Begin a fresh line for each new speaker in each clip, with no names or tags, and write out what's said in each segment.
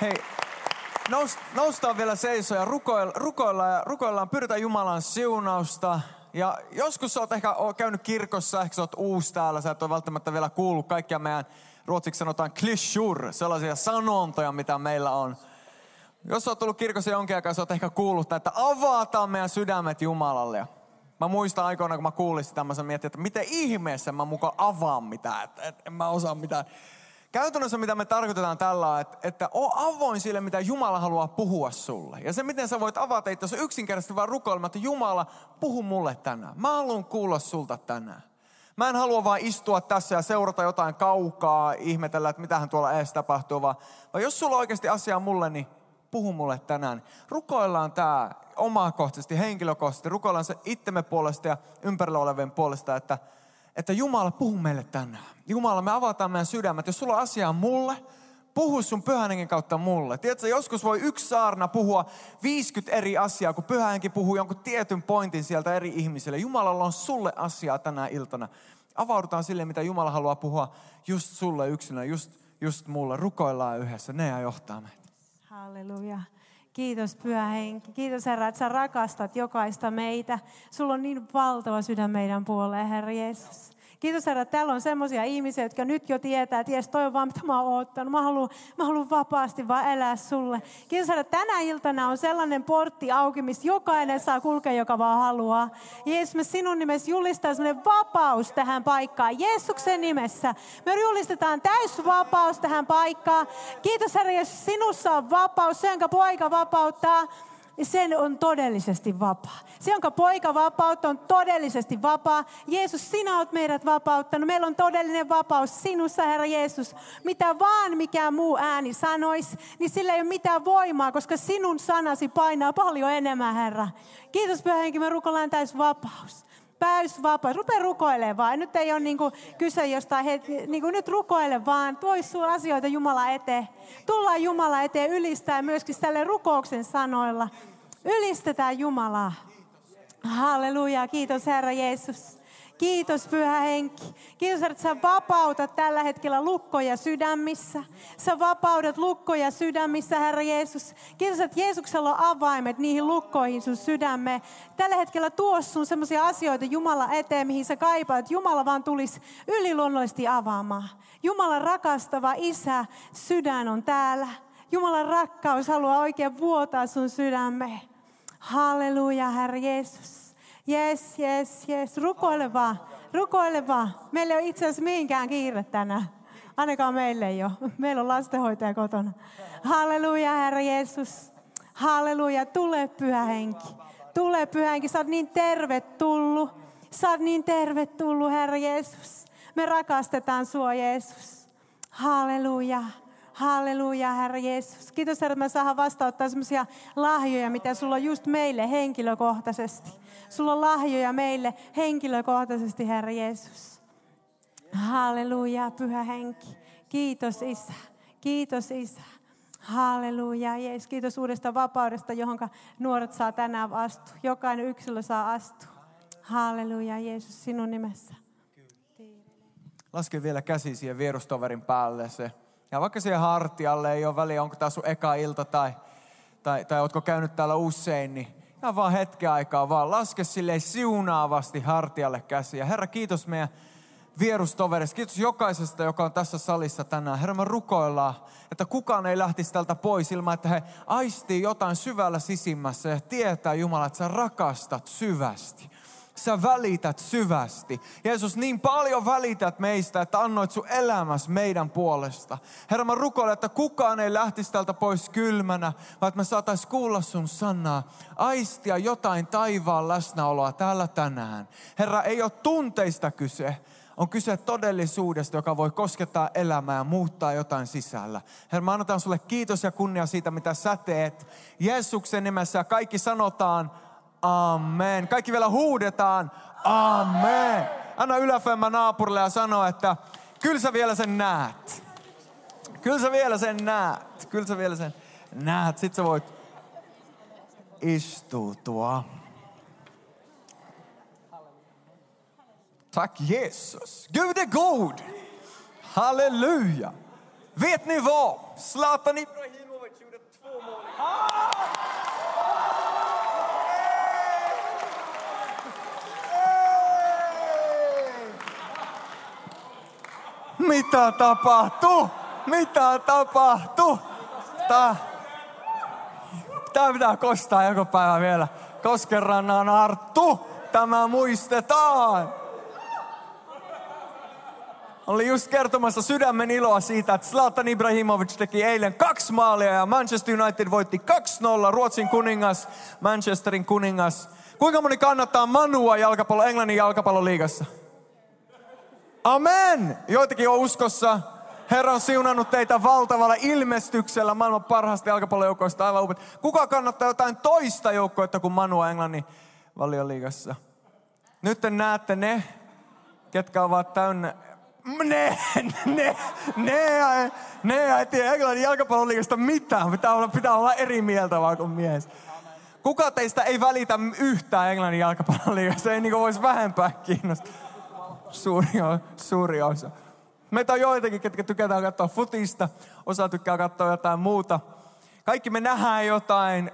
Hei, nous, noustaan vielä seisoon ja rukoilla, rukoillaan, ja rukoillaan, pyydetään Jumalan siunausta. Ja joskus sä oot ehkä käynyt kirkossa, ehkä sä oot uusi täällä, sä et ole välttämättä vielä kuullut kaikkia meidän, ruotsiksi sanotaan klishur, sellaisia sanontoja, mitä meillä on. Jos sä oot tullut kirkossa jonkin aikaa, sä oot ehkä kuullut, että avataan meidän sydämet Jumalalle. Mä muistan aikoina, kun mä kuulin sitä, mä mietin, että miten ihmeessä mä mukaan avaan mitään, että, että en mä osaa mitään. Käytännössä mitä me tarkoitetaan tällä on, että, että o avoin sille, mitä Jumala haluaa puhua sulle. Ja se, miten sä voit avata itse yksinkertaisesti vaan rukoilma, että Jumala, puhu mulle tänään. Mä haluan kuulla sulta tänään. Mä en halua vaan istua tässä ja seurata jotain kaukaa, ihmetellä, että mitähän tuolla edes tapahtuu, vaan, vaan jos sulla on oikeasti asiaa mulle, niin puhu mulle tänään. Rukoillaan tämä omakohtaisesti, henkilökohtaisesti, rukoillaan se itsemme puolesta ja ympärillä olevien puolesta, että, että Jumala puhu meille tänään. Jumala, me avataan meidän sydämet. Jos sulla on asiaa mulle, puhu sun pyhänenkin kautta mulle. Tiedätkö, joskus voi yksi saarna puhua 50 eri asiaa, kun pyhänenkin puhuu jonkun tietyn pointin sieltä eri ihmisille. Jumalalla on sulle asiaa tänä iltana. Avaudutaan sille, mitä Jumala haluaa puhua just sulle yksinä, just, just mulle. Rukoillaan yhdessä, ne ja johtaa meitä.
Halleluja. Kiitos Pyhä Henki. Kiitos Herra, että sä rakastat jokaista meitä. Sulla on niin valtava sydän meidän puoleen, Herra Jeesus. Kiitos Herra, että täällä on semmoisia ihmisiä, jotka nyt jo tietää, että jes, toi on vaan mitä mä oon ottanut. Mä haluan, mä haluan vapaasti vaan elää sulle. Kiitos Herra, tänä iltana on sellainen portti auki, missä jokainen saa kulkea, joka vaan haluaa. Jeesus, me sinun nimessä julistaa sellainen vapaus tähän paikkaan. Jeesuksen nimessä. Me julistetaan täysvapaus tähän paikkaan. Kiitos Herra, jos sinussa on vapaus, se jonka poika vapauttaa sen on todellisesti vapaa. Se, jonka poika vapautta, on todellisesti vapaa. Jeesus, sinä olet meidät vapauttanut. Meillä on todellinen vapaus sinussa, Herra Jeesus. Mitä vaan mikä muu ääni sanoisi, niin sillä ei ole mitään voimaa, koska sinun sanasi painaa paljon enemmän, Herra. Kiitos, Pyhä Henki, me rukoillaan täys vapaus vapaus. Rupea rukoilemaan vaan. Nyt ei ole niin kuin kyse jostain hetki. Niin kuin nyt rukoile vaan. Tuo sun asioita Jumala eteen. Tullaan Jumala eteen ylistää myöskin tälle rukouksen sanoilla. Ylistetään Jumalaa. Halleluja. Kiitos Herra Jeesus. Kiitos Pyhä Henki. Kiitos, että sä vapautat tällä hetkellä lukkoja sydämissä. Sä vapaudat lukkoja sydämissä, Herra Jeesus. Kiitos, että Jeesuksella on avaimet niihin lukkoihin sun sydämeen. Tällä hetkellä tuo sun sellaisia asioita Jumala eteen, mihin sä kaipaat. Jumala vaan tulisi yliluonnollisesti avaamaan. Jumalan rakastava Isä, sydän on täällä. Jumalan rakkaus haluaa oikein vuotaa sun sydämeen. Halleluja, Herra Jeesus. Yes, yes, yes. Rukoile vaan. Rukoile vaan. Meillä ei ole itse asiassa mihinkään kiire tänään. Ainakaan meille ei ole. Meillä on lastenhoitaja kotona. Halleluja, Herra Jeesus. Halleluja. Tule, Pyhä Henki. Tule, Pyhä Henki. Sä oot niin tervetullut. Sä oot niin tervetullut, Herra Jeesus. Me rakastetaan sua, Jeesus. Halleluja. Halleluja, Herra Jeesus. Kiitos, Herra, että me saadaan vastauttaa sellaisia lahjoja, mitä sulla on just meille henkilökohtaisesti. Sulla on lahjoja meille henkilökohtaisesti, Herra Jeesus. Halleluja, Pyhä Henki. Kiitos, Isä. Kiitos, Isä. Halleluja, Jeesus. Kiitos uudesta vapaudesta, johon nuoret saa tänään astua. Jokainen yksilö saa astua. Halleluja, Jeesus, sinun nimessä.
Laske vielä käsi siihen vierustoverin päälle. Se ja vaikka siihen hartialle ei ole väliä, onko tämä sun eka ilta tai, tai, tai ootko käynyt täällä usein, niin ja vaan hetken aikaa vaan laske sille siunaavasti hartialle käsiä. Herra, kiitos meidän vierustoverista. Kiitos jokaisesta, joka on tässä salissa tänään. Herra, me rukoillaan, että kukaan ei lähtisi tältä pois ilman, että he aistii jotain syvällä sisimmässä ja tietää Jumala, että sä rakastat syvästi sä välität syvästi. Jeesus, niin paljon välität meistä, että annoit sun elämäs meidän puolesta. Herra, mä rukoilen, että kukaan ei lähtisi tältä pois kylmänä, vaan että me saatais kuulla sun sanaa, aistia jotain taivaan läsnäoloa täällä tänään. Herra, ei ole tunteista kyse, on kyse todellisuudesta, joka voi koskettaa elämää ja muuttaa jotain sisällä. Herra, mä annetaan sulle kiitos ja kunnia siitä, mitä sä teet. Jeesuksen nimessä kaikki sanotaan, Amen. Kaikki vielä huudetaan. Amen. Anna yläfemmä naapurille ja sano, että kyllä sä vielä sen näet. Kyllä sä vielä sen näet. Kyllä sä vielä sen näet. Sitten sä voit istutua. Tack Jesus. Gud är god. Halleluja. Vet ni vad? Zlatan Ibrahimovic Mitä tapahtuu? Mitä tapahtuu? Tää, tää pitää kostaa joku päivä vielä. Koskenrannan Arttu, tämä muistetaan. Oli just kertomassa sydämen iloa siitä, että Zlatan Ibrahimovic teki eilen kaksi maalia ja Manchester United voitti 2-0. Ruotsin kuningas, Manchesterin kuningas. Kuinka moni kannattaa Manua jalkapallo, Englannin jalkapalloliigassa? Amen! Joitakin on uskossa. Herra on siunannut teitä valtavalla ilmestyksellä maailman parhaasta jalkapallojoukoista. Aivan upeat. Kuka kannattaa jotain toista joukkoita kuin Manua Englannin valioliigassa? Nyt te näette ne, ketkä ovat täynnä... Ne, ne, ne, ne ei tiedä Englannin jalkapalloliigasta mitään. Pitää olla, pitää olla eri mieltä vaan kuin mies. Kuka teistä ei välitä yhtään Englannin jalkapalloliigasta? Ei niinku voisi vähempää kiinnostaa suuri, suuri osa. Meitä on joitakin, ketkä tykätään katsoa futista, osa tykkää katsoa jotain muuta. Kaikki me nähdään jotain,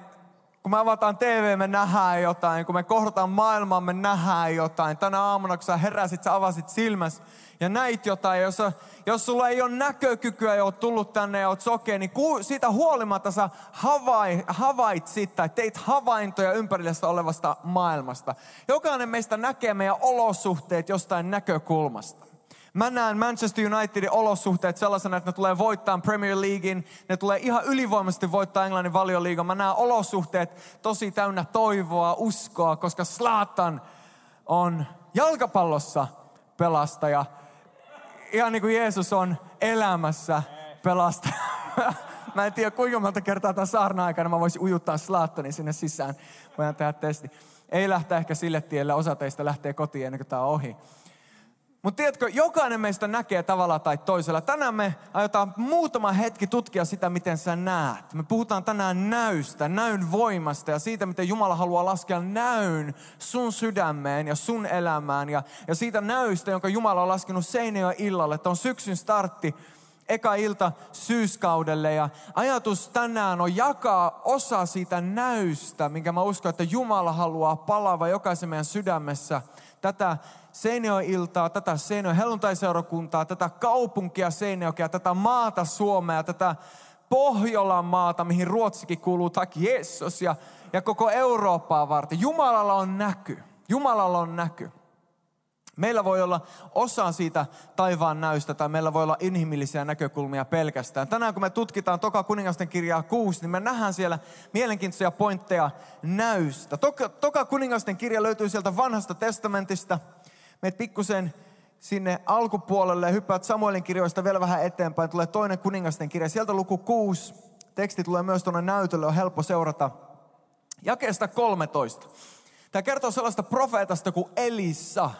kun me avataan TV, me nähdään jotain. Kun me kohdataan maailmaa, me nähdään jotain. Tänä aamuna, kun sä heräsit, sä avasit silmäs ja näit jotain. Jos, jos sulla ei ole näkökykyä ja oot tullut tänne ja oot sokea, niin ku, siitä huolimatta sä havai, havait sitä, teit havaintoja ympärillä olevasta maailmasta. Jokainen meistä näkee meidän olosuhteet jostain näkökulmasta. Mä näen Manchester Unitedin olosuhteet sellaisena, että ne tulee voittaa Premier Leaguein, ne tulee ihan ylivoimaisesti voittaa Englannin valioliigan. Mä näen olosuhteet tosi täynnä toivoa, uskoa, koska Slatan on jalkapallossa pelastaja. Ihan niin kuin Jeesus on elämässä pelastaja. Mä en tiedä kuinka monta kertaa tämän saarna aikana mä voisin ujuttaa Slaattani sinne sisään. Voidaan tehdä testi. Ei lähteä ehkä sille tielle, osa teistä lähtee kotiin ennen kuin tämä on ohi. Mutta tiedätkö, jokainen meistä näkee tavalla tai toisella. Tänään me aiotaan muutama hetki tutkia sitä, miten sä näet. Me puhutaan tänään näystä, näyn voimasta ja siitä, miten Jumala haluaa laskea näyn sun sydämeen ja sun elämään. Ja, ja siitä näystä, jonka Jumala on laskenut Seinäjoen illalle. Tämä on syksyn startti, eka ilta syyskaudelle. Ja ajatus tänään on jakaa osa siitä näystä, minkä mä uskon, että Jumala haluaa palava jokaisen meidän sydämessä. Tätä Seinäjoen-iltaa, tätä Seinäjoen helluntaiseurakuntaa, tätä kaupunkia Seinäjokea, tätä maata Suomea, tätä Pohjolan maata, mihin Ruotsikin kuuluu, tak Jeesus, ja, ja koko Eurooppaa varten. Jumalalla on näky. Jumalalla on näky. Meillä voi olla osa siitä taivaan näystä tai meillä voi olla inhimillisiä näkökulmia pelkästään. Tänään kun me tutkitaan Toka kuningasten kirjaa 6, niin me nähdään siellä mielenkiintoisia pointteja näystä. Toka, Toka kuningasten kirja löytyy sieltä vanhasta testamentista – meet pikkusen sinne alkupuolelle hyppäät Samuelin kirjoista vielä vähän eteenpäin. Tulee toinen kuningasten kirja. Sieltä luku 6. Teksti tulee myös tuonne näytölle, on helppo seurata. Jakeesta 13. Tämä kertoo sellaista profeetasta kuin Elissa.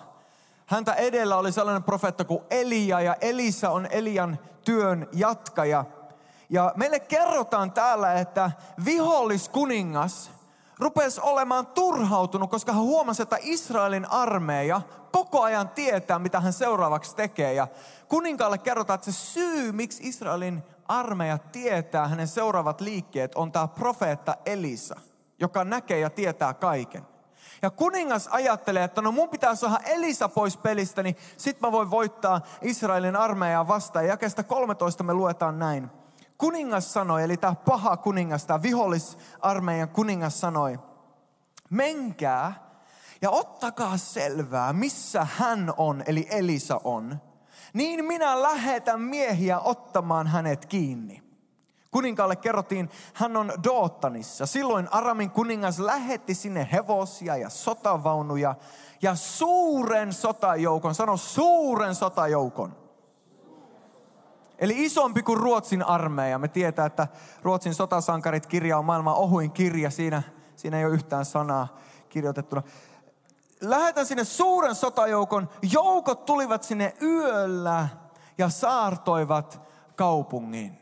Häntä edellä oli sellainen profeetta kuin Elia ja Elisa on Elian työn jatkaja. Ja meille kerrotaan täällä, että viholliskuningas rupesi olemaan turhautunut, koska hän huomasi, että Israelin armeija koko ajan tietää, mitä hän seuraavaksi tekee. Ja kuninkaalle kerrotaan, että se syy, miksi Israelin armeija tietää hänen seuraavat liikkeet, on tämä profeetta Elisa, joka näkee ja tietää kaiken. Ja kuningas ajattelee, että no mun pitää saada Elisa pois pelistä, niin sit mä voin voittaa Israelin armeijaa vastaan. Ja jakesta 13 me luetaan näin. Kuningas sanoi, eli tämä paha kuningas, tämä vihollisarmeijan kuningas sanoi, menkää ja ottakaa selvää, missä hän on, eli Elisa on. Niin minä lähetän miehiä ottamaan hänet kiinni. Kuninkaalle kerrottiin, hän on Doottanissa. Silloin Aramin kuningas lähetti sinne hevosia ja sotavaunuja ja suuren sotajoukon. Sano suuren sotajoukon. Eli isompi kuin Ruotsin armeija. Me tietää, että Ruotsin sotasankarit kirja on maailman ohuin kirja. Siinä, siinä ei ole yhtään sanaa kirjoitettuna lähetän sinne suuren sotajoukon. Joukot tulivat sinne yöllä ja saartoivat kaupungin.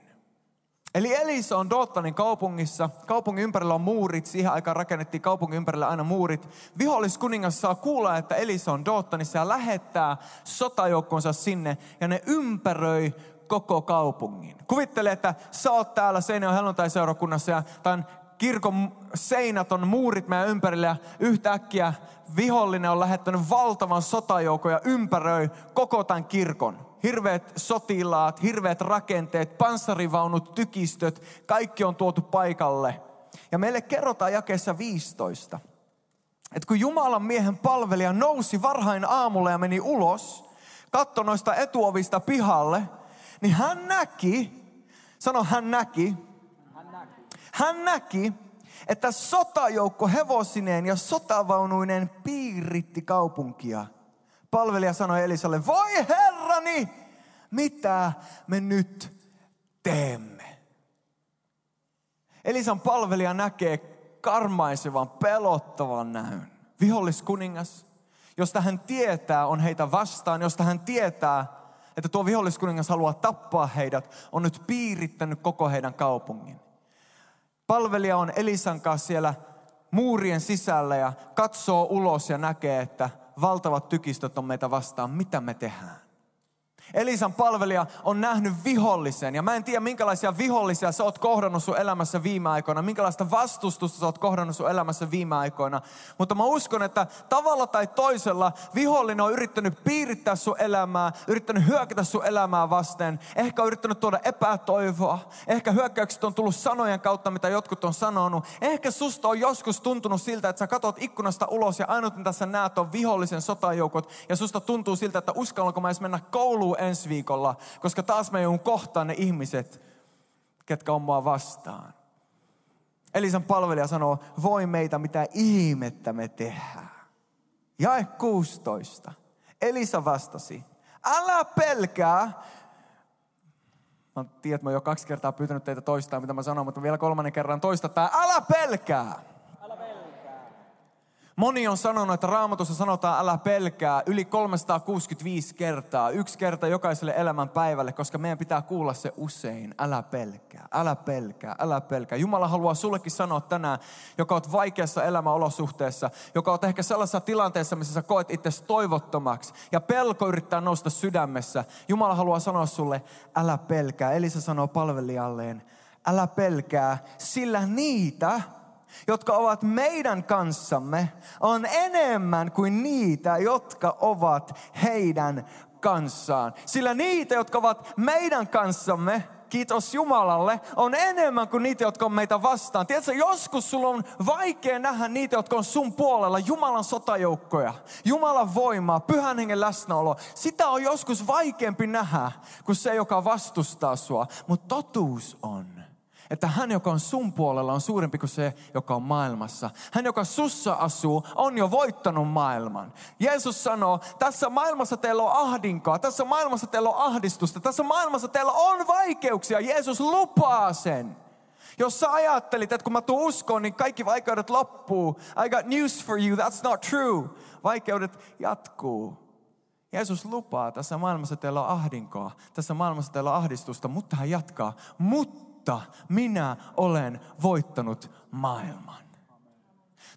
Eli Elisa on Dottanin kaupungissa. Kaupungin ympärillä on muurit. Siihen aikaan rakennettiin kaupungin ympärillä aina muurit. Viholliskuningas saa kuulla, että Elisa on Dottanissa ja lähettää sotajoukkonsa sinne. Ja ne ympäröi koko kaupungin. Kuvittele, että sä oot täällä Seinäjoen helluntai-seurakunnassa ja tämän kirkon seinät on muurit meidän ympärillä ja yhtäkkiä vihollinen on lähettänyt valtavan sotajoukon ja ympäröi koko tämän kirkon. Hirveät sotilaat, hirveät rakenteet, panssarivaunut, tykistöt, kaikki on tuotu paikalle. Ja meille kerrotaan jakeessa 15, että kun Jumalan miehen palvelija nousi varhain aamulla ja meni ulos, katsoi noista etuovista pihalle, niin hän näki, sano hän näki, hän näki, että sotajoukko hevosineen ja sotavaunuinen piiritti kaupunkia. Palvelija sanoi Elisalle, voi herrani, mitä me nyt teemme? Elisan palvelija näkee karmaisevan, pelottavan näyn. Viholliskuningas, josta hän tietää, on heitä vastaan, josta hän tietää, että tuo viholliskuningas haluaa tappaa heidät, on nyt piirittänyt koko heidän kaupungin. Palvelija on Elisan kanssa siellä muurien sisällä ja katsoo ulos ja näkee, että valtavat tykistöt on meitä vastaan. Mitä me tehdään? Elisan palvelija on nähnyt vihollisen. Ja mä en tiedä, minkälaisia vihollisia sä oot kohdannut sun elämässä viime aikoina. Minkälaista vastustusta sä oot kohdannut sun elämässä viime aikoina. Mutta mä uskon, että tavalla tai toisella vihollinen on yrittänyt piirittää sun elämää. Yrittänyt hyökätä sun elämää vasten. Ehkä on yrittänyt tuoda epätoivoa. Ehkä hyökkäykset on tullut sanojen kautta, mitä jotkut on sanonut. Ehkä susta on joskus tuntunut siltä, että sä katot ikkunasta ulos ja ainut mitä sä näet on vihollisen sotajoukot. Ja susta tuntuu siltä, että uskallanko mä edes mennä kouluun ensi viikolla, koska taas me joudun kohtaan ne ihmiset, ketkä on mua vastaan. Elisan palvelija sanoo, voi meitä mitä ihmettä me tehdään. Jae 16. Elisa vastasi, älä pelkää. Mä tiedän, että mä oon jo kaksi kertaa pyytänyt teitä toistaa, mitä mä sanon, mutta vielä kolmannen kerran toista tää. Älä pelkää. Moni on sanonut, että raamatussa sanotaan älä pelkää yli 365 kertaa. Yksi kerta jokaiselle elämän päivälle, koska meidän pitää kuulla se usein. Älä pelkää, älä pelkää, älä pelkää. Jumala haluaa sullekin sanoa tänään, joka on vaikeassa elämäolosuhteessa, joka on ehkä sellaisessa tilanteessa, missä sä koet itse toivottomaksi ja pelko yrittää nousta sydämessä. Jumala haluaa sanoa sulle, älä pelkää. Elisa sanoo palvelijalleen, älä pelkää, sillä niitä, jotka ovat meidän kanssamme, on enemmän kuin niitä, jotka ovat heidän kanssaan. Sillä niitä, jotka ovat meidän kanssamme, kiitos Jumalalle, on enemmän kuin niitä, jotka on meitä vastaan. Tiedätkö, joskus sulla on vaikea nähdä niitä, jotka on sun puolella, Jumalan sotajoukkoja, Jumalan voimaa, pyhän hengen läsnäolo. Sitä on joskus vaikeampi nähdä kuin se, joka vastustaa sua. Mutta totuus on, että hän, joka on sun puolella, on suurempi kuin se, joka on maailmassa. Hän, joka sussa asuu, on jo voittanut maailman. Jeesus sanoo, tässä maailmassa teillä on ahdinkoa, tässä maailmassa teillä on ahdistusta, tässä maailmassa teillä on vaikeuksia. Jeesus lupaa sen. Jos sä ajattelit, että kun mä tuun uskoon, niin kaikki vaikeudet loppuu. I got news for you, that's not true. Vaikeudet jatkuu. Jeesus lupaa, tässä maailmassa teillä on ahdinkoa, tässä maailmassa teillä on ahdistusta, mutta hän jatkaa. Mutta mutta minä olen voittanut maailman.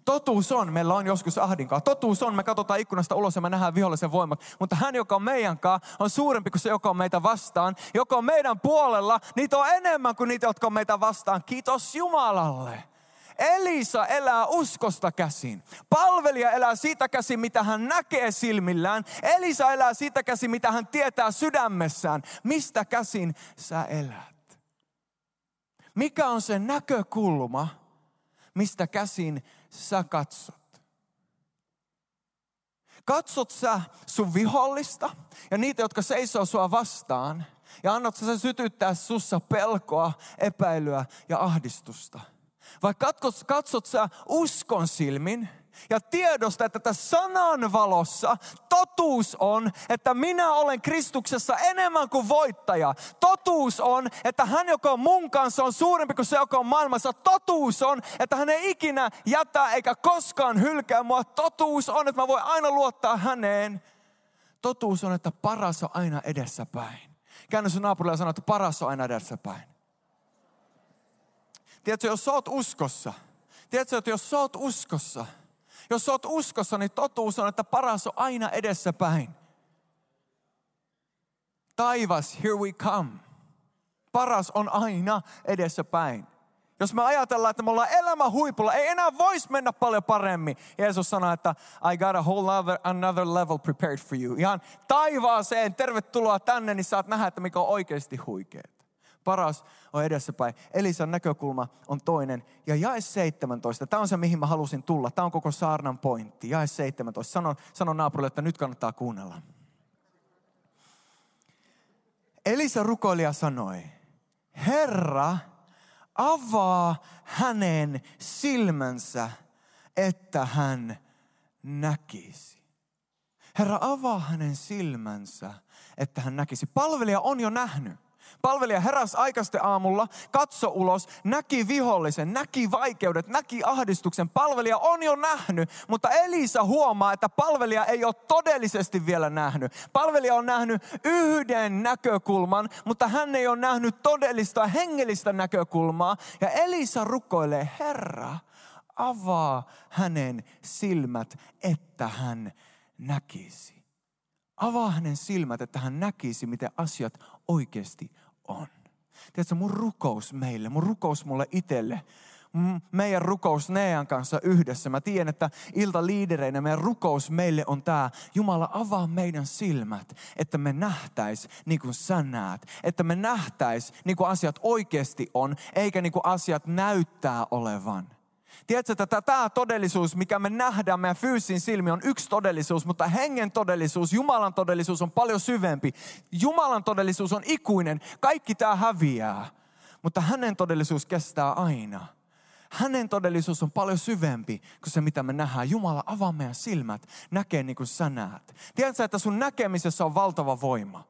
Totuus on, meillä on joskus ahdinkaa. Totuus on, me katsotaan ikkunasta ulos ja me nähdään vihollisen voimat. Mutta hän, joka on meidän kanssa, on suurempi kuin se, joka on meitä vastaan. Joka on meidän puolella, niitä on enemmän kuin niitä, jotka on meitä vastaan. Kiitos Jumalalle. Elisa elää uskosta käsin. Palvelija elää siitä käsin, mitä hän näkee silmillään. Elisa elää siitä käsin, mitä hän tietää sydämessään. Mistä käsin sä elät? Mikä on se näkökulma, mistä käsin sä katsot? Katsot sä sun vihollista ja niitä, jotka seisoo sua vastaan ja annat sä sytyttää sussa pelkoa, epäilyä ja ahdistusta? Vai katsot, katsot sä uskon silmin ja tiedosta, että tässä sanan valossa totuus on, että minä olen Kristuksessa enemmän kuin voittaja. Totuus on, että hän, joka on mun kanssa, on suurempi kuin se, joka on maailmassa. Totuus on, että hän ei ikinä jätä eikä koskaan hylkää mua. Totuus on, että mä voin aina luottaa häneen. Totuus on, että paras on aina edessäpäin. Käännä sun naapurille ja sano, että paras on aina edessäpäin. Tiedätkö, jos sä oot uskossa, tiedätkö, että jos sä oot uskossa, jos oot uskossa, niin totuus on, että paras on aina edessäpäin. Taivas, here we come. Paras on aina edessä päin. Jos me ajatellaan, että me ollaan elämän huipulla, ei enää voisi mennä paljon paremmin. Jeesus sanoi, että I got a whole other, another level prepared for you. Ihan taivaaseen, tervetuloa tänne, niin saat nähdä, että mikä on oikeasti huikeet. Paras on edessäpäin. Elisan näkökulma on toinen. Ja jae 17, tämä on se, mihin mä halusin tulla. Tämä on koko saarnan pointti. Jae 17. Sano, sano naapurille, että nyt kannattaa kuunnella. Elisa rukoilija sanoi, Herra, avaa hänen silmänsä, että hän näkisi. Herra, avaa hänen silmänsä, että hän näkisi. Palvelija on jo nähnyt. Palvelija heräsi aikaisten aamulla, katso ulos, näki vihollisen, näki vaikeudet, näki ahdistuksen. Palvelija on jo nähnyt, mutta Elisa huomaa, että palvelija ei ole todellisesti vielä nähnyt. Palvelija on nähnyt yhden näkökulman, mutta hän ei ole nähnyt todellista hengellistä näkökulmaa. Ja Elisa rukoilee, Herra, avaa hänen silmät, että hän näkisi. Avaa hänen silmät, että hän näkisi, miten asiat oikeasti on. Tiedätkö, mun rukous meille, mun rukous mulle itselle, meidän rukous Nean kanssa yhdessä. Mä tiedän, että iltaliidereinä meidän rukous meille on tämä. Jumala, avaa meidän silmät, että me nähtäis niin kuin sä näet. Että me nähtäis niin kuin asiat oikeasti on, eikä niin kuin asiat näyttää olevan. Tiedätkö, että tämä todellisuus, mikä me nähdään meidän fyysin silmi, on yksi todellisuus, mutta hengen todellisuus, Jumalan todellisuus on paljon syvempi. Jumalan todellisuus on ikuinen, kaikki tämä häviää, mutta hänen todellisuus kestää aina. Hänen todellisuus on paljon syvempi kuin se, mitä me nähdään. Jumala avaa meidän silmät, näkee niin kuin sä näet. Tiedätkö, että sun näkemisessä on valtava voima.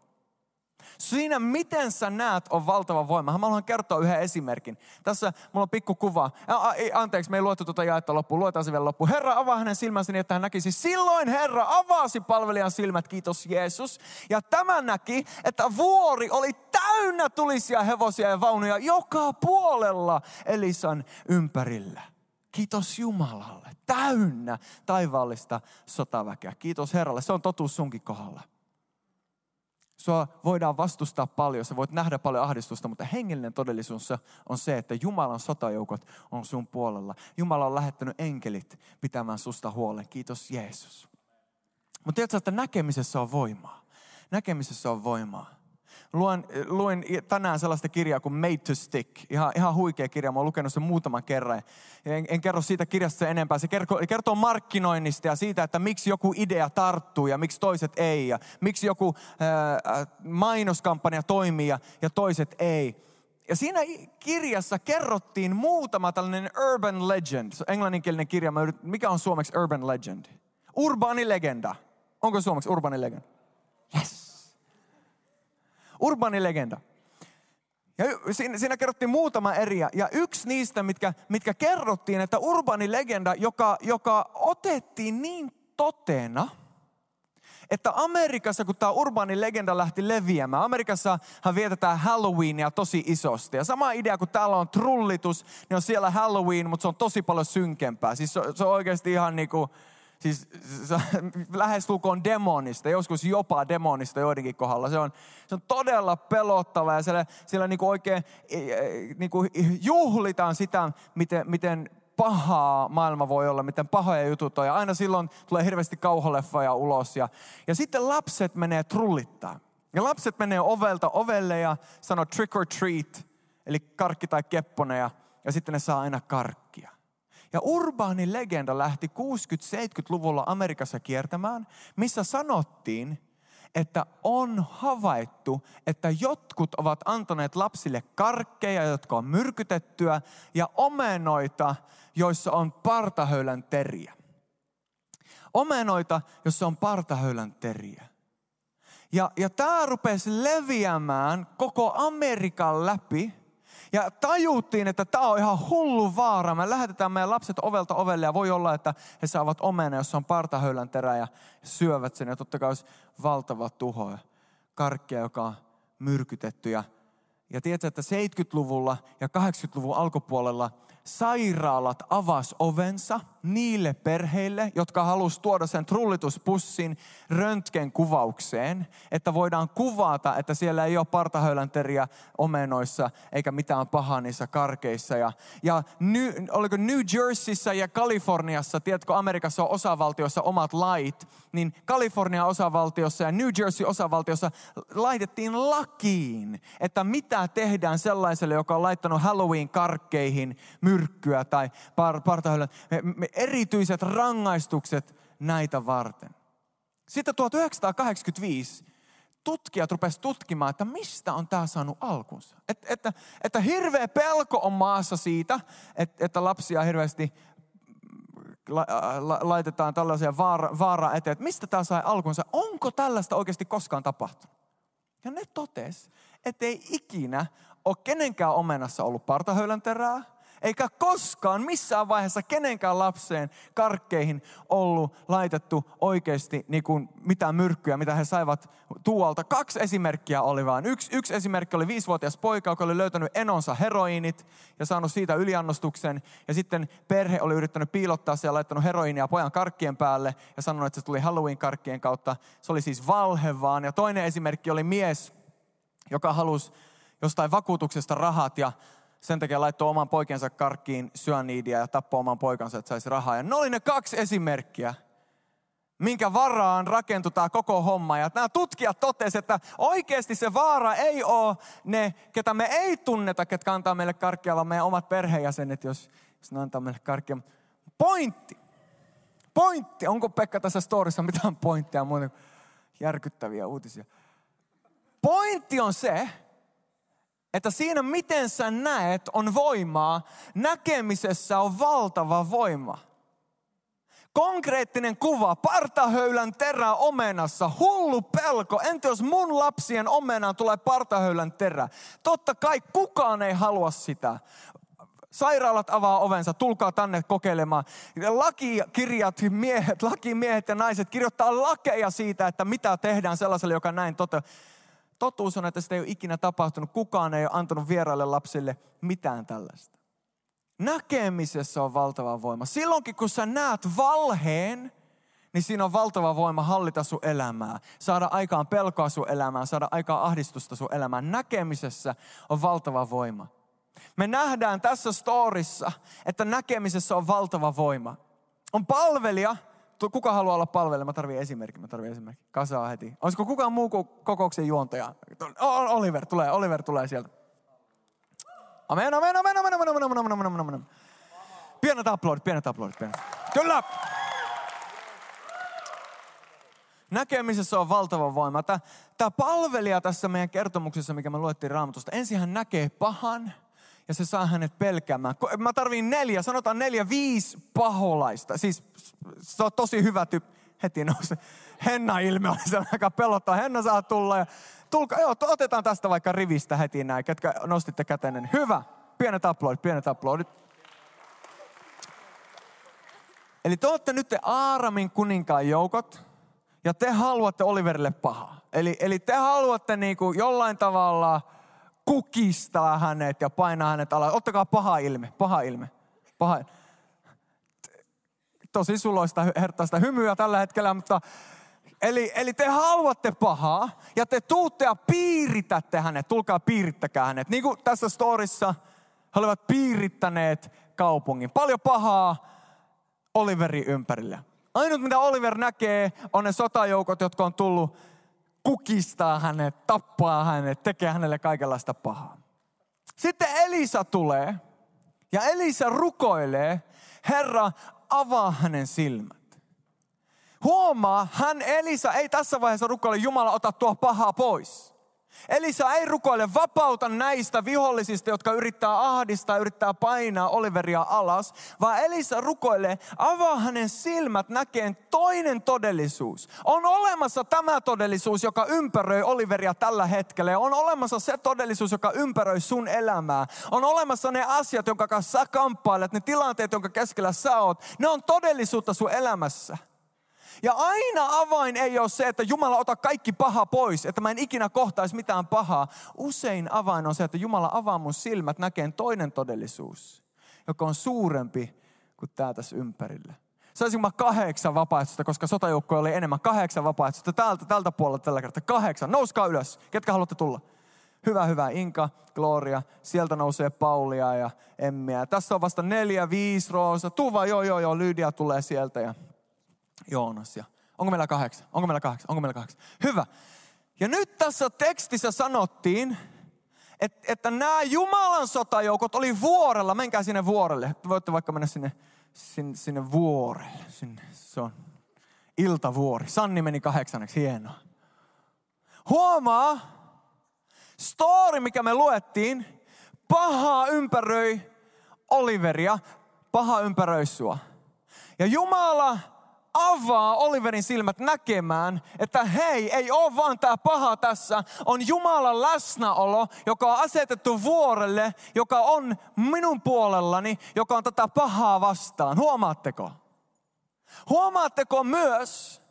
Siinä, miten sä näet, on valtava voima. Mä haluan kertoa yhden esimerkin. Tässä mulla on pikku kuva. Anteeksi, me ei luettu tuota jaetta loppuun. Luetaan se vielä loppuun. Herra avaa hänen silmänsä niin, että hän näkisi. Silloin Herra avasi palvelijan silmät, kiitos Jeesus. Ja tämä näki, että vuori oli täynnä tulisia hevosia ja vaunuja joka puolella Elisan ympärillä. Kiitos Jumalalle. Täynnä taivaallista sotaväkeä. Kiitos Herralle. Se on totuus sunkin kohdalla. Sua voidaan vastustaa paljon, sä voit nähdä paljon ahdistusta, mutta hengellinen todellisuus on se, että Jumalan sotajoukot on sun puolella. Jumala on lähettänyt enkelit pitämään susta huolen. Kiitos Jeesus. Mutta tiedätkö, että näkemisessä on voimaa. Näkemisessä on voimaa. Luin, luin tänään sellaista kirjaa kuin Made to Stick. Ihan, ihan huikea kirja. Mä oon lukenut sen muutaman kerran. En, en kerro siitä kirjasta sen enempää. Se kertoo, kertoo markkinoinnista ja siitä, että miksi joku idea tarttuu ja miksi toiset ei. Ja miksi joku äh, mainoskampanja toimii ja, ja toiset ei. Ja siinä kirjassa kerrottiin muutama tällainen urban legend. Se on englanninkielinen kirja. Mikä on suomeksi urban legend? Urbaani legenda. Onko suomeksi urbaani legenda? Yes Urbani legenda. Ja siinä, siinä kerrottiin muutama eri. Ja yksi niistä, mitkä, mitkä kerrottiin, että urbani legenda, joka, joka otettiin niin totena, että Amerikassa, kun tämä urbaani legenda lähti leviämään, Amerikassahan vietetään Halloweenia tosi isosti. Ja sama idea, kun täällä on trullitus, niin on siellä Halloween, mutta se on tosi paljon synkempää. Siis se, se on oikeasti ihan niin kuin, siis lähestulkoon demonista, joskus jopa demonista joidenkin kohdalla. Se on, se on todella pelottava ja siellä, siellä niin kuin oikein niin kuin juhlitaan sitä, miten, miten pahaa maailma voi olla, miten pahoja jutut on. Ja aina silloin tulee hirveästi kauholeffoja ulos. Ja, ja sitten lapset menee trullittaa. Ja lapset menee ovelta ovelle ja sanoo trick or treat, eli karkki tai kepponen, ja, ja sitten ne saa aina karkkia. Ja urbaani legenda lähti 60-70-luvulla Amerikassa kiertämään, missä sanottiin, että on havaittu, että jotkut ovat antaneet lapsille karkkeja, jotka on myrkytettyä, ja omenoita, joissa on partahöylän teriä. Omenoita, joissa on partahöylän teriä. Ja, ja tämä rupesi leviämään koko Amerikan läpi – ja tajuttiin, että tämä on ihan hullu vaara. Me lähetetään meidän lapset ovelta ovelle ja voi olla, että he saavat omena, jossa on partahöylän terä ja syövät sen. Ja totta kai olisi valtava tuho ja karkkia, joka on myrkytetty. Ja, ja tiedätkö, että 70-luvulla ja 80-luvun alkupuolella sairaalat avas ovensa niille perheille, jotka halusivat tuoda sen trullituspussin röntgenkuvaukseen, että voidaan kuvata, että siellä ei ole partahöylänteriä omenoissa eikä mitään pahaa niissä karkeissa. Ja, ja New, oliko New Jerseyssä ja Kaliforniassa, tiedätkö, Amerikassa on osavaltioissa omat lait, niin Kalifornian osavaltiossa ja New Jersey osavaltiossa laitettiin lakiin, että mitä tehdään sellaiselle, joka on laittanut Halloween-karkkeihin myrkkyä tai partahöylän. Me, me erityiset rangaistukset näitä varten. Sitten 1985 tutkijat rupesivat tutkimaan, että mistä on tämä saanut alkunsa. Et, että, että hirveä pelko on maassa siitä, että, että lapsia hirveästi la, la, laitetaan tällaisia vaara, vaara eteen, että mistä tämä sai alkunsa. Onko tällaista oikeasti koskaan tapahtunut? Ja ne totes, että ei ikinä ole kenenkään omenassa ollut partahöylän terää, eikä koskaan missään vaiheessa kenenkään lapseen karkkeihin ollut laitettu oikeasti niin kuin mitään myrkkyä, mitä he saivat tuolta. Kaksi esimerkkiä oli vaan. Yksi, yksi esimerkki oli viisivuotias poika, joka oli löytänyt enonsa heroinit ja saanut siitä yliannostuksen. Ja sitten perhe oli yrittänyt piilottaa se ja laittanut heroinia pojan karkkien päälle ja sanonut, että se tuli Halloween-karkkien kautta. Se oli siis valhe vaan. Ja toinen esimerkki oli mies, joka halusi jostain vakuutuksesta rahat ja sen takia laittoi oman poikensa karkkiin syöniidia ja tappoi oman poikansa, että saisi rahaa. Ja ne oli ne kaksi esimerkkiä, minkä varaan rakentui tämä koko homma. Ja nämä tutkijat totesivat, että oikeasti se vaara ei ole ne, ketä me ei tunneta, ketkä antaa meille karkkia, vaan meidän omat perheenjäsenet, jos, jos ne antaa meille karkkia. Pointti. Pointti. Onko Pekka tässä storissa mitään pointtia muuten järkyttäviä uutisia? Pointti on se, että siinä miten sä näet on voimaa, näkemisessä on valtava voima. Konkreettinen kuva, partahöylän terä omenassa, hullu pelko. Entä jos mun lapsien omenaan tulee partahöylän terä? Totta kai kukaan ei halua sitä. Sairaalat avaa ovensa, tulkaa tänne kokeilemaan. Lakikirjat, miehet, lakimiehet ja naiset kirjoittaa lakeja siitä, että mitä tehdään sellaiselle, joka näin toteuttaa totuus on, että sitä ei ole ikinä tapahtunut. Kukaan ei ole antanut vieraille lapsille mitään tällaista. Näkemisessä on valtava voima. Silloinkin kun sä näet valheen, niin siinä on valtava voima hallita sun elämää. Saada aikaan pelkoa sun elämään, saada aikaan ahdistusta sun elämään. Näkemisessä on valtava voima. Me nähdään tässä storissa, että näkemisessä on valtava voima. On palvelija, kuka haluaa olla palvelija? Mä tarvitsen esimerkki, mä tarvitsen esimerkki. Kasaa heti. Olisiko kukaan muu kuin kokouksen juontaja? Oliver tulee, Oliver tulee sieltä. Amen, amen, amen, amen, amen, amen, amen, amen, amen, amen. Pienet aplodit, pienet aplodit, pienet. Kyllä! Näkemisessä on valtava voima. Tämä palvelija tässä meidän kertomuksessa, mikä me luettiin raamatusta, ensin hän näkee pahan – ja se saa hänet pelkäämään. Mä tarviin neljä, sanotaan neljä, viisi paholaista. Siis se on tosi hyvä tyyppi. Heti nousi. Henna-ilme oli se aika pelottaa. Henna saa tulla ja tulkaa, joo, otetaan tästä vaikka rivistä heti näin, ketkä nostitte kätenen. Hyvä. Pienet aplodit, pienet aplodit. Eli te olette nyt te Aaramin kuninkaan joukot ja te haluatte Oliverille pahaa. Eli, eli te haluatte niinku jollain tavalla kukistaa hänet ja painaa hänet alas. Ottakaa paha ilme, paha ilme. Paha. Tosi suloista, hertaista hymyä tällä hetkellä, mutta Eli, eli te haluatte pahaa ja te tuutte ja piiritätte hänet. Tulkaa piirittäkää hänet. Niin kuin tässä storissa he olivat piirittäneet kaupungin. Paljon pahaa Oliveri ympärillä. Ainut mitä Oliver näkee on ne sotajoukot, jotka on tullut kukistaa hänet, tappaa hänet, tekee hänelle kaikenlaista pahaa. Sitten Elisa tulee ja Elisa rukoilee, Herra, avaa hänen silmät. Huomaa, hän Elisa ei tässä vaiheessa rukoile, Jumala, ota tuo pahaa pois. Elisa ei rukoile, vapauta näistä vihollisista, jotka yrittää ahdistaa, yrittää painaa Oliveria alas, vaan Elisa rukoilee, avaa hänen silmät näkeen toinen todellisuus. On olemassa tämä todellisuus, joka ympäröi Oliveria tällä hetkellä. Ja on olemassa se todellisuus, joka ympäröi sun elämää. On olemassa ne asiat, jonka kanssa sä kamppailet, ne tilanteet, jonka keskellä sä oot. Ne on todellisuutta sun elämässä. Ja aina avain ei ole se, että Jumala ota kaikki paha pois, että mä en ikinä kohtaisi mitään pahaa. Usein avain on se, että Jumala avaa mun silmät näkeen toinen todellisuus. joka on suurempi kuin tämä tässä ympärillä. Saisin mä kahdeksan vapaaehtoista, koska sotajoukkoja oli enemmän. Kahdeksan vapaaehtoista täältä, tältä puolelta tällä kertaa. Kahdeksan. Nouskaa ylös. Ketkä haluatte tulla? Hyvä, hyvä. Inka, Gloria. Sieltä nousee Paulia ja Emmiä. Tässä on vasta neljä, viisi, Roosa. Tuva, joo, joo, joo. Lydia tulee sieltä ja Joonas. Ja onko meillä kahdeksan? Onko meillä kahdeksan? Onko meillä kahdeksan? Hyvä. Ja nyt tässä tekstissä sanottiin, että, että nämä Jumalan sotajoukot oli vuorella. Menkää sinne vuorelle. Voitte vaikka mennä sinne, sinne, sinne vuorelle. Sinne. Se on iltavuori. Sanni meni kahdeksanneksi. Hienoa. Huomaa, story, mikä me luettiin, paha ympäröi Oliveria, paha ympäröi sua. Ja Jumala avaa Oliverin silmät näkemään, että hei, ei ole vaan tämä paha tässä, on Jumalan läsnäolo, joka on asetettu vuorelle, joka on minun puolellani, joka on tätä pahaa vastaan. Huomaatteko? Huomaatteko myös,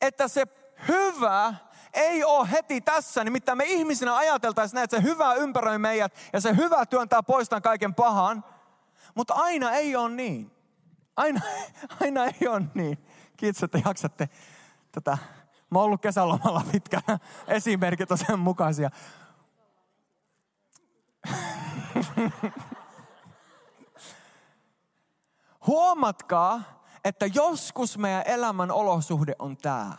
että se hyvä ei ole heti tässä, nimittäin me ihmisinä ajateltaisiin että se hyvä ympäröi meidät ja se hyvä työntää poistaa kaiken pahan, mutta aina ei ole niin. Aina, aina ei ole niin. Kiitos, että jaksatte tätä. Mä oon ollut kesälomalla pitkään. Esimerkit on sen mukaisia. Huomatkaa, että joskus meidän elämän olosuhde on tämä.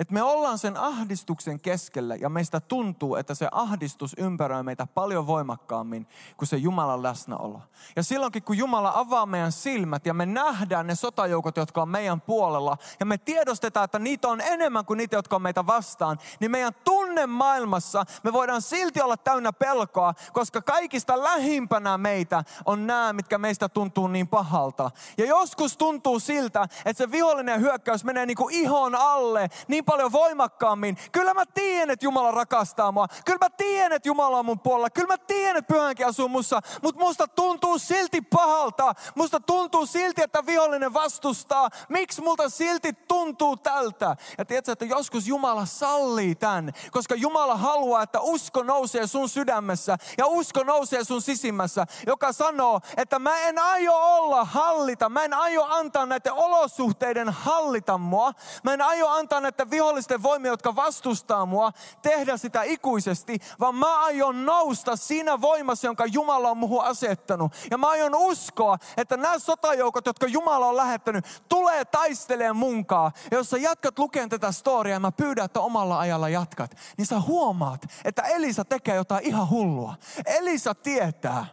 Että me ollaan sen ahdistuksen keskellä ja meistä tuntuu, että se ahdistus ympäröi meitä paljon voimakkaammin kuin se Jumalan läsnäolo. Ja silloinkin, kun Jumala avaa meidän silmät ja me nähdään ne sotajoukot, jotka on meidän puolella, ja me tiedostetaan, että niitä on enemmän kuin niitä, jotka on meitä vastaan, niin meidän tunne maailmassa me voidaan silti olla täynnä pelkoa, koska kaikista lähimpänä meitä on nämä, mitkä meistä tuntuu niin pahalta. Ja joskus tuntuu siltä, että se vihollinen hyökkäys menee niin kuin ihon alle, niin paljon voimakkaammin. Kyllä mä tiedän, että Jumala rakastaa mua. Kyllä mä tiedän, että Jumala on mun puolella. Kyllä mä tiedän, että pyhänkin asuu mussa. Mutta musta tuntuu silti pahalta. Musta tuntuu silti, että vihollinen vastustaa. Miksi multa silti tuntuu tältä? Ja tiedätkö, että joskus Jumala sallii tämän. Koska Jumala haluaa, että usko nousee sun sydämessä. Ja usko nousee sun sisimmässä. Joka sanoo, että mä en aio olla hallita. Mä en aio antaa näiden olosuhteiden hallita mua. Mä en aio antaa näiden vihollisten voimia, jotka vastustaa mua, tehdä sitä ikuisesti, vaan mä aion nousta siinä voimassa, jonka Jumala on muuhun asettanut. Ja mä aion uskoa, että nämä sotajoukot, jotka Jumala on lähettänyt, tulee taistelemaan munkaa. Ja jos sä jatkat lukeen tätä storiaa ja mä pyydän, että omalla ajalla jatkat, niin sä huomaat, että Elisa tekee jotain ihan hullua. Elisa tietää,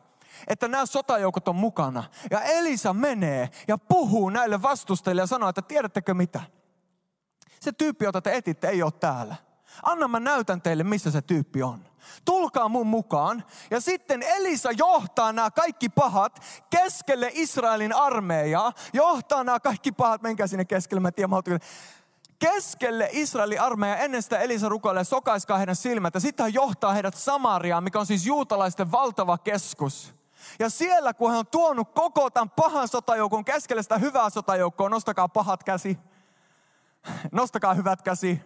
että nämä sotajoukot on mukana. Ja Elisa menee ja puhuu näille vastustajille ja sanoo, että tiedättekö mitä? Se tyyppi, jota te etitte, ei ole täällä. Anna mä näytän teille, missä se tyyppi on. Tulkaa mun mukaan. Ja sitten Elisa johtaa nämä kaikki pahat keskelle Israelin armeijaa. Johtaa nämä kaikki pahat, menkää sinne keskelle, mä tiedän, mä keskelle Israelin armeija. Ennen sitä Elisa rukoilee, sokaiskaa heidän silmät. Ja sitten hän johtaa heidät Samariaan, mikä on siis juutalaisten valtava keskus. Ja siellä, kun hän on tuonut koko tämän pahan sotajoukon keskelle sitä hyvää sotajoukkoa, nostakaa pahat käsi. Nostakaa hyvät käsi.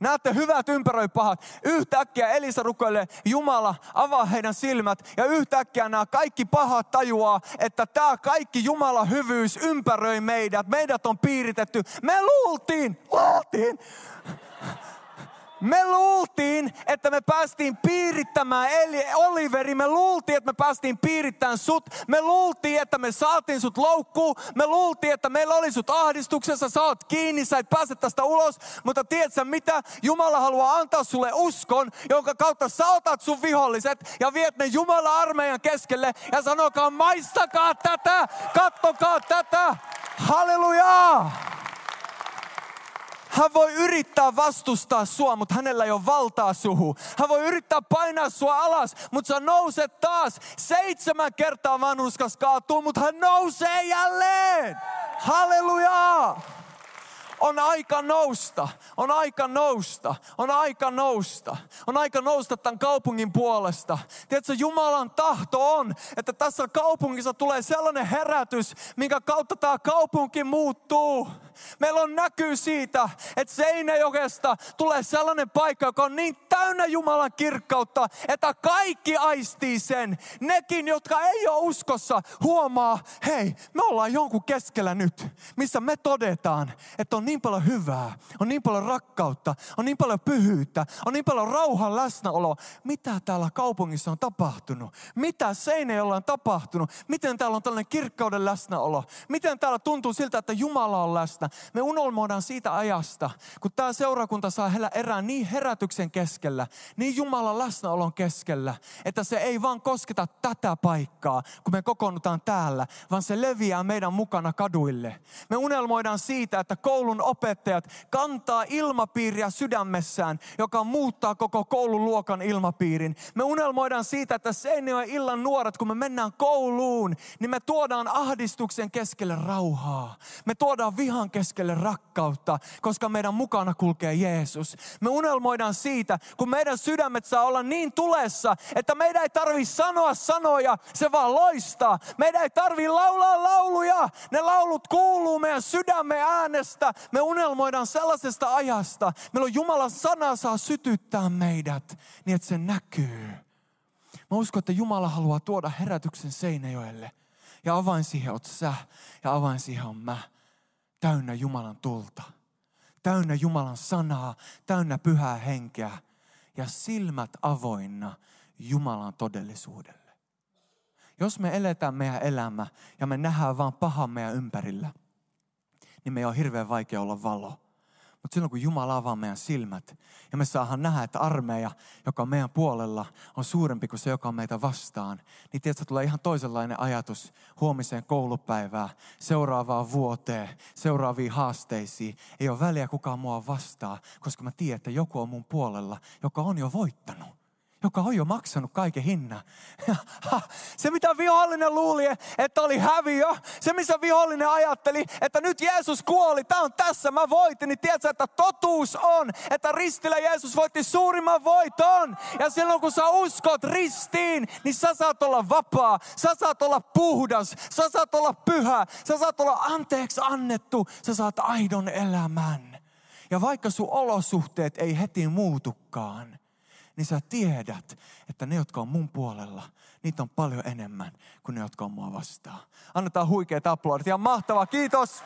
Näette hyvät ympäröi pahat. Yhtäkkiä Elisa rukoilee, Jumala, avaa heidän silmät. Ja yhtäkkiä nämä kaikki pahat tajuaa, että tämä kaikki Jumala hyvyys ympäröi meidät. Meidät on piiritetty. Me luultiin, luultiin me luultiin, että me päästiin piirittämään Eli, Oliveri. Me luultiin, että me päästiin piirittämään sut. Me luultiin, että me saatiin sut loukkuun. Me luultiin, että meillä oli sut ahdistuksessa. Sä oot kiinni, sä et pääse tästä ulos. Mutta tiedätkö mitä? Jumala haluaa antaa sulle uskon, jonka kautta sä otat sun viholliset ja viet ne Jumala armeijan keskelle ja sanokaa, maistakaa tätä, kattokaa tätä. Hallelujaa! Hän voi yrittää vastustaa sua, mutta hänellä ei ole valtaa suhu. Hän voi yrittää painaa sua alas, mutta sä nouset taas. Seitsemän kertaa vanhuskas kaatuu, mutta hän nousee jälleen. Halleluja! On aika nousta, on aika nousta, on aika nousta. On aika nousta tämän kaupungin puolesta. Tiedätkö, Jumalan tahto on, että tässä kaupungissa tulee sellainen herätys, minkä kautta tämä kaupunki muuttuu Meillä on näkyy siitä, että Seinäjokesta tulee sellainen paikka, joka on niin täynnä Jumalan kirkkautta, että kaikki aistii sen. Nekin, jotka ei ole uskossa, huomaa, hei, me ollaan jonkun keskellä nyt, missä me todetaan, että on niin paljon hyvää, on niin paljon rakkautta, on niin paljon pyhyyttä, on niin paljon rauhan läsnäolo. Mitä täällä kaupungissa on tapahtunut? Mitä Seinäjolla on tapahtunut? Miten täällä on tällainen kirkkauden läsnäolo? Miten täällä tuntuu siltä, että Jumala on läsnä? Me unelmoidaan siitä ajasta, kun tämä seurakunta saa erään niin herätyksen keskellä, niin Jumalan läsnäolon keskellä, että se ei vaan kosketa tätä paikkaa, kun me kokoonnutaan täällä, vaan se leviää meidän mukana kaduille. Me unelmoidaan siitä, että koulun opettajat kantaa ilmapiiriä sydämessään, joka muuttaa koko koulun luokan ilmapiirin. Me unelmoidaan siitä, että Seinäjoen illan nuoret, kun me mennään kouluun, niin me tuodaan ahdistuksen keskelle rauhaa. Me tuodaan vihan keskelle rakkautta, koska meidän mukana kulkee Jeesus. Me unelmoidaan siitä, kun meidän sydämet saa olla niin tulessa, että meidän ei tarvi sanoa sanoja, se vaan loistaa. Meidän ei tarvi laulaa lauluja, ne laulut kuuluu meidän sydämme äänestä. Me unelmoidaan sellaisesta ajasta, milloin Jumalan sana saa sytyttää meidät, niin että se näkyy. Mä uskon, että Jumala haluaa tuoda herätyksen Seinäjoelle. Ja avain siihen oot sä ja avain siihen on mä. Täynnä Jumalan tulta. Täynnä Jumalan sanaa, täynnä pyhää henkeä ja silmät avoinna Jumalan todellisuudelle. Jos me eletään meidän elämä ja me nähdään vaan pahan meidän ympärillä, niin me on hirveän vaikea olla valo. Mutta silloin kun Jumala avaa meidän silmät ja me saadaan nähdä, että armeija, joka on meidän puolella, on suurempi kuin se, joka on meitä vastaan, niin tiedätkö, tulee ihan toisenlainen ajatus huomiseen koulupäivään, seuraavaan vuoteen, seuraaviin haasteisiin. Ei ole väliä kukaan mua vastaa, koska mä tiedän, että joku on mun puolella, joka on jo voittanut joka on jo maksanut kaiken hinnan. Se mitä vihollinen luuli, että oli häviö, se missä vihollinen ajatteli, että nyt Jeesus kuoli, tämä on tässä, mä voitin, niin tiedätkö, että totuus on, että ristillä Jeesus voitti suurimman voiton. Ja silloin kun sä uskot ristiin, niin sä saat olla vapaa, sä saat olla puhdas, sä saat olla pyhä, sä saat olla anteeksi annettu, sä saat aidon elämän. Ja vaikka sun olosuhteet ei heti muutukaan, niin sä tiedät, että ne, jotka on mun puolella, niitä on paljon enemmän kuin ne, jotka on mua vastaan. Annetaan huikeat aplodit. Ja mahtava, kiitos!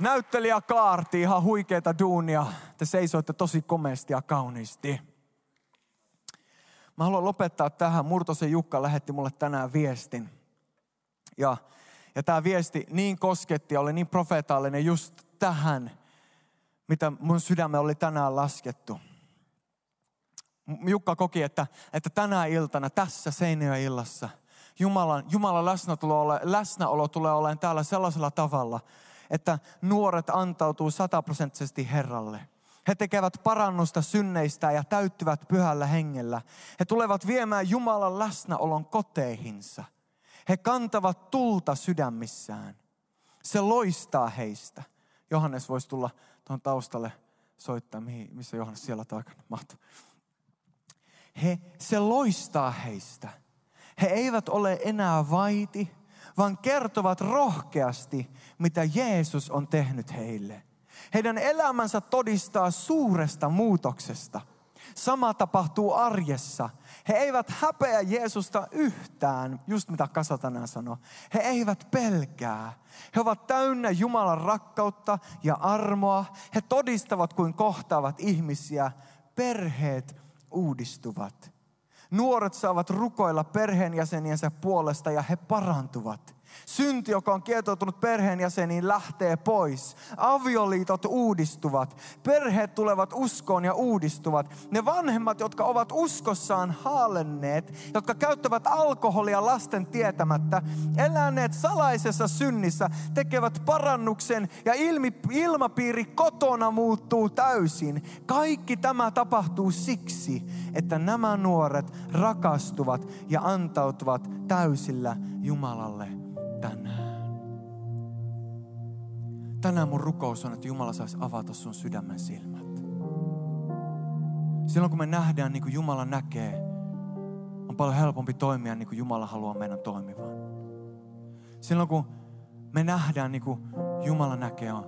Näyttelijä Kaarti, ihan huikeita duunia. Te seisoitte tosi komeasti ja kauniisti. Mä haluan lopettaa tähän. Murtosen Jukka lähetti mulle tänään viestin. Ja, ja tämä viesti niin kosketti ja oli niin profeetallinen just tähän, mitä mun sydäme oli tänään laskettu. Jukka koki, että, että tänä iltana, tässä Seinäjoen illassa, Jumalan, Jumalan läsnäolo, läsnäolo tulee olemaan täällä sellaisella tavalla, että nuoret antautuu sataprosenttisesti Herralle. He tekevät parannusta synneistä ja täyttyvät pyhällä hengellä. He tulevat viemään Jumalan läsnäolon koteihinsa. He kantavat tulta sydämissään. Se loistaa heistä. Johannes voisi tulla tuon taustalle soittaa, missä Johannes siellä takana mahtuu he, se loistaa heistä. He eivät ole enää vaiti, vaan kertovat rohkeasti, mitä Jeesus on tehnyt heille. Heidän elämänsä todistaa suuresta muutoksesta. Sama tapahtuu arjessa. He eivät häpeä Jeesusta yhtään, just mitä Kasa tänään sanoi. He eivät pelkää. He ovat täynnä Jumalan rakkautta ja armoa. He todistavat, kuin kohtaavat ihmisiä. Perheet uudistuvat. Nuoret saavat rukoilla perheenjäseniensä puolesta ja he parantuvat. Synti, joka on kietoutunut perheenjäseniin, lähtee pois. Avioliitot uudistuvat. Perheet tulevat uskoon ja uudistuvat. Ne vanhemmat, jotka ovat uskossaan haalenneet, jotka käyttävät alkoholia lasten tietämättä, eläneet salaisessa synnissä, tekevät parannuksen ja ilmi, ilmapiiri kotona muuttuu täysin. Kaikki tämä tapahtuu siksi, että nämä nuoret rakastuvat ja antautuvat täysillä Jumalalle tänään. Tänään mun rukous on, että Jumala saisi avata sun sydämen silmät. Silloin kun me nähdään niin kuin Jumala näkee, on paljon helpompi toimia niin kuin Jumala haluaa meidän toimivan. Silloin kun me nähdään niin kuin Jumala näkee on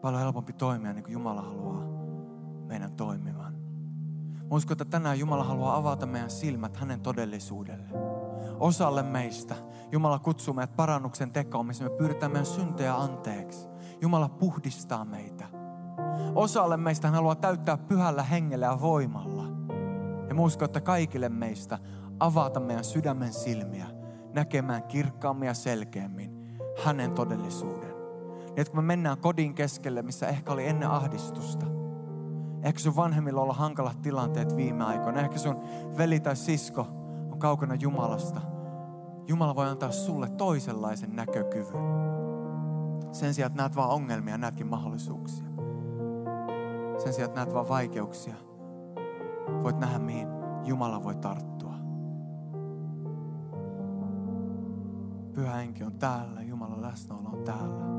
paljon helpompi toimia niin kuin Jumala haluaa meidän toimivan. Mä uskon, että tänään Jumala haluaa avata meidän silmät hänen todellisuudelle. Osalle meistä Jumala kutsuu meidät parannuksen tekoon, missä me pyydetään meidän syntejä anteeksi. Jumala puhdistaa meitä. Osalle meistä hän haluaa täyttää pyhällä hengellä ja voimalla. Ja mä uskon, että kaikille meistä avata meidän sydämen silmiä näkemään kirkkaammin ja selkeämmin hänen todellisuuden. Niin, että kun me mennään kodin keskelle, missä ehkä oli ennen ahdistusta, ehkä sun vanhemmilla olla hankalat tilanteet viime aikoina, ehkä sun veli tai sisko on kaukana Jumalasta. Jumala voi antaa sulle toisenlaisen näkökyvyn. Sen sijaan, että näet vaan ongelmia, näetkin mahdollisuuksia. Sen sijaan, että näet vaan vaikeuksia, voit nähdä, mihin Jumala voi tarttua. Pyhä henki on täällä, Jumalan läsnäolo on täällä.